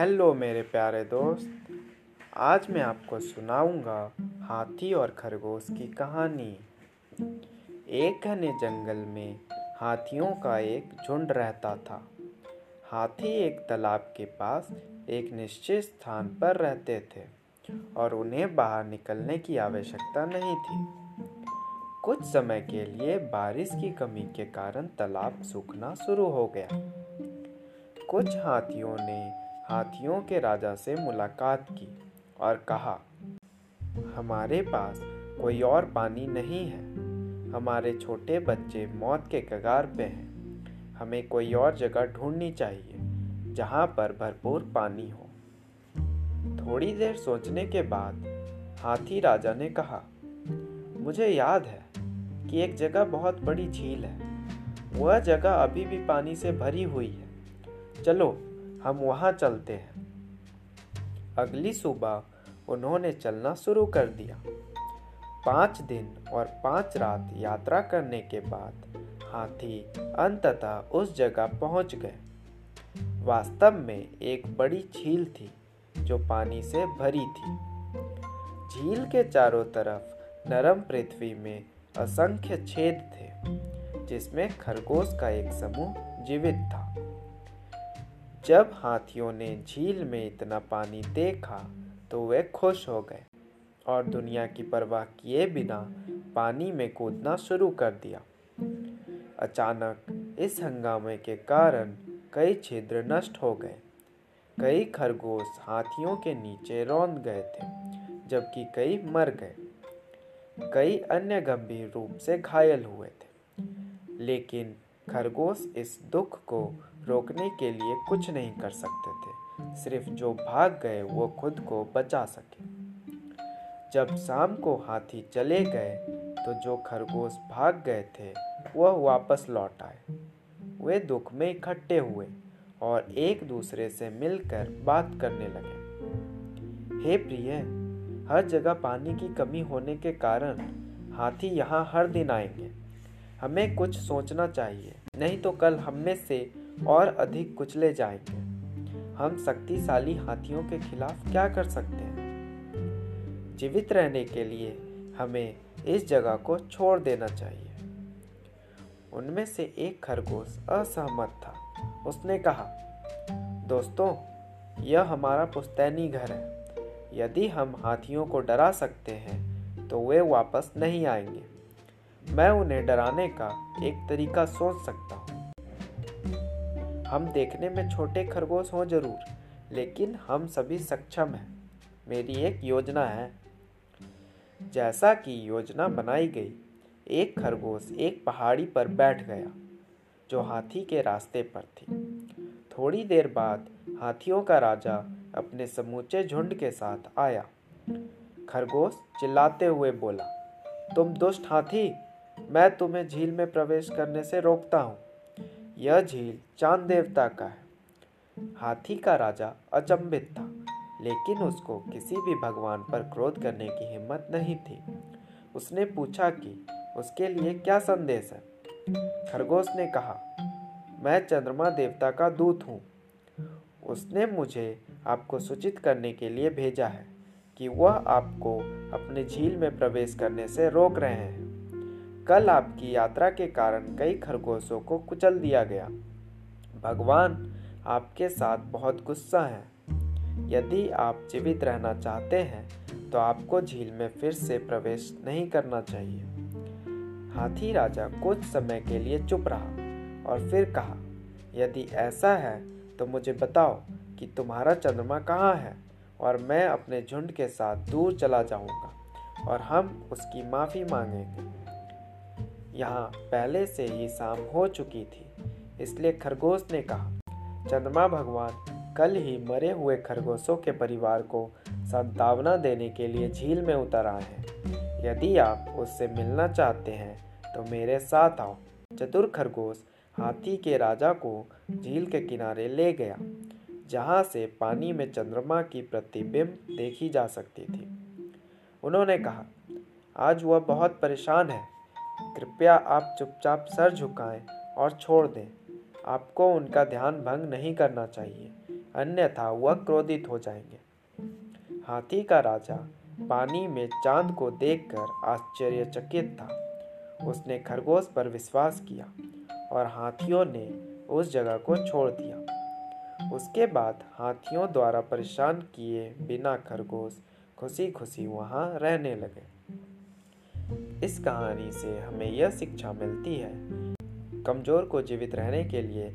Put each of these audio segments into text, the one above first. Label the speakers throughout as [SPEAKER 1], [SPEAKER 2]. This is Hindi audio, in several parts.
[SPEAKER 1] हेलो मेरे प्यारे दोस्त। आज मैं आपको सुनाऊँगा हाथी और खरगोश की कहानी। एक घने जंगल में हाथियों का एक झुंड रहता था। हाथी एक तालाब के पास एक निश्चित स्थान पर रहते थे और उन्हें बाहर निकलने की आवश्यकता नहीं थी। कुछ समय के लिए बारिश की कमी के कारण तालाब सूखना शुरू हो गया। कुछ हाथियों ने हाथियों के राजा से मुलाकात की और कहा, हमारे पास कोई और पानी नहीं है। हमारे छोटे बच्चे मौत के कगार पे हैं। हमें कोई और जगह ढूंढनी चाहिए जहाँ पर भरपूर पानी हो। थोड़ी देर सोचने के बाद हाथी राजा ने कहा, मुझे याद है कि एक जगह बहुत बड़ी झील है। वह जगह अभी भी पानी से भरी हुई है। चलो हम वहाँ चलते हैं। अगली सुबह उन्होंने चलना शुरू कर दिया। पाँच दिन और पाँच रात यात्रा करने के बाद हाथी अंततः उस जगह पहुँच गए। वास्तव में एक बड़ी झील थी जो पानी से भरी थी। झील के चारों तरफ़ नरम पृथ्वी में असंख्य छेद थे, जिसमें खरगोश का एक समूह जीवित था। जब हाथियों ने झील में इतना पानी देखा तो वे खुश हो गए और दुनिया की परवाह किए बिना पानी में कूदना शुरू कर दिया। अचानक इस हंगामे के कारण कई छिद्र नष्ट हो गए। कई खरगोश हाथियों के नीचे रौंद गए थे, जबकि कई मर गए। कई अन्य गंभीर रूप से घायल हुए थे। लेकिन खरगोश इस दुख को रोकने के लिए कुछ नहीं कर सकते थे। सिर्फ़ जो भाग गए, वो खुद को बचा सके। जब शाम को हाथी चले गए तो जो खरगोश भाग गए थे, वह वापस लौट आए। वे दुख में इकट्ठे हुए और एक दूसरे से मिलकर बात करने लगे। हे प्रिय, हर जगह पानी की कमी होने के कारण हाथी यहाँ हर दिन आएँगे। हमें कुछ सोचना चाहिए, नहीं तो कल हम में से और अधिक कुचले जाएँगे। हम शक्तिशाली हाथियों के खिलाफ क्या कर सकते हैं? जीवित रहने के लिए हमें इस जगह को छोड़ देना चाहिए। उनमें से एक खरगोश असहमत था। उसने कहा, दोस्तों, यह हमारा पुस्तैनी घर है। यदि हम हाथियों को डरा सकते हैं तो वे वापस नहीं आएँगे। मैं उन्हें डराने का एक तरीका सोच सकता हूँ। हम देखने में छोटे खरगोश हों ज़रूर, लेकिन हम सभी सक्षम हैं। मेरी एक योजना है। जैसा कि योजना बनाई गई, एक खरगोश एक पहाड़ी पर बैठ गया, जो हाथी के रास्ते पर थी। थोड़ी देर बाद हाथियों का राजा अपने समूचे झुंड के साथ आया। खरगोश चिल्लाते हुए बोला, तुम दुष्ट हाथी मैं तुम्हें झील में प्रवेश करने से रोकता हूँ। यह झील चाँद देवता का है। हाथी का राजा अचंभित था, लेकिन उसको किसी भी भगवान पर क्रोध करने की हिम्मत नहीं थी। उसने पूछा कि उसके लिए क्या संदेश है? खरगोश ने कहा, मैं चंद्रमा देवता का दूत हूँ। उसने मुझे आपको सूचित करने के लिए भेजा है कि वह आपको अपने झील में प्रवेश करने से रोक रहे हैं। कल आपकी यात्रा के कारण कई खरगोशों को कुचल दिया गया। भगवान आपके साथ बहुत गुस्सा है। यदि आप जीवित रहना चाहते हैं तो आपको झील में फिर से प्रवेश नहीं करना चाहिए। हाथी राजा कुछ समय के लिए चुप रहा और फिर कहा, यदि ऐसा है तो मुझे बताओ कि तुम्हारा चंद्रमा कहाँ है और मैं अपने झुंड के साथ दूर चला जाऊँगा और हम उसकी माफ़ी मांगेंगे। यहाँ पहले से ही शाम हो चुकी थी, इसलिए खरगोश ने कहा, चंद्रमा भगवान, कल ही मरे हुए खरगोशों के परिवार को संतावना देने के लिए झील में उतर आए हैं। यदि आप उससे मिलना चाहते हैं तो मेरे साथ आओ। चतुर खरगोश हाथी के राजा को झील के किनारे ले गया, जहाँ से पानी में चंद्रमा की प्रतिबिंब देखी जा सकती थी। उन्होंने कहा, आज वह बहुत परेशान है। कृपया आप चुपचाप सर झुकाएँ और छोड़ दें। आपको उनका ध्यान भंग नहीं करना चाहिए, अन्यथा वह क्रोधित हो जाएँगे। हाथी का राजा पानी में चाँद को देखकर आश्चर्यचकित था। उसने खरगोश पर विश्वास किया और हाथियों ने उस जगह को छोड़ दिया। उसके बाद हाथियों द्वारा परेशान किए बिना खरगोश खुशी खुशी वहाँ रहने लगे। इस कहानी से हमें यह शिक्षा मिलती है। कमज़ोर को जीवित रहने के लिए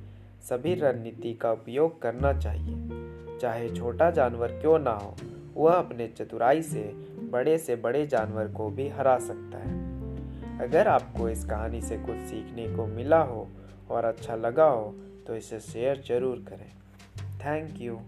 [SPEAKER 1] सभी रणनीति का उपयोग करना चाहिए। चाहे छोटा जानवर क्यों ना हो, वह अपने चतुराई से बड़े से बड़े जानवर को भी हरा सकता है। अगर आपको इस कहानी से कुछ सीखने को मिला हो और अच्छा लगा हो तो इसे शेयर ज़रूर करें। Thank you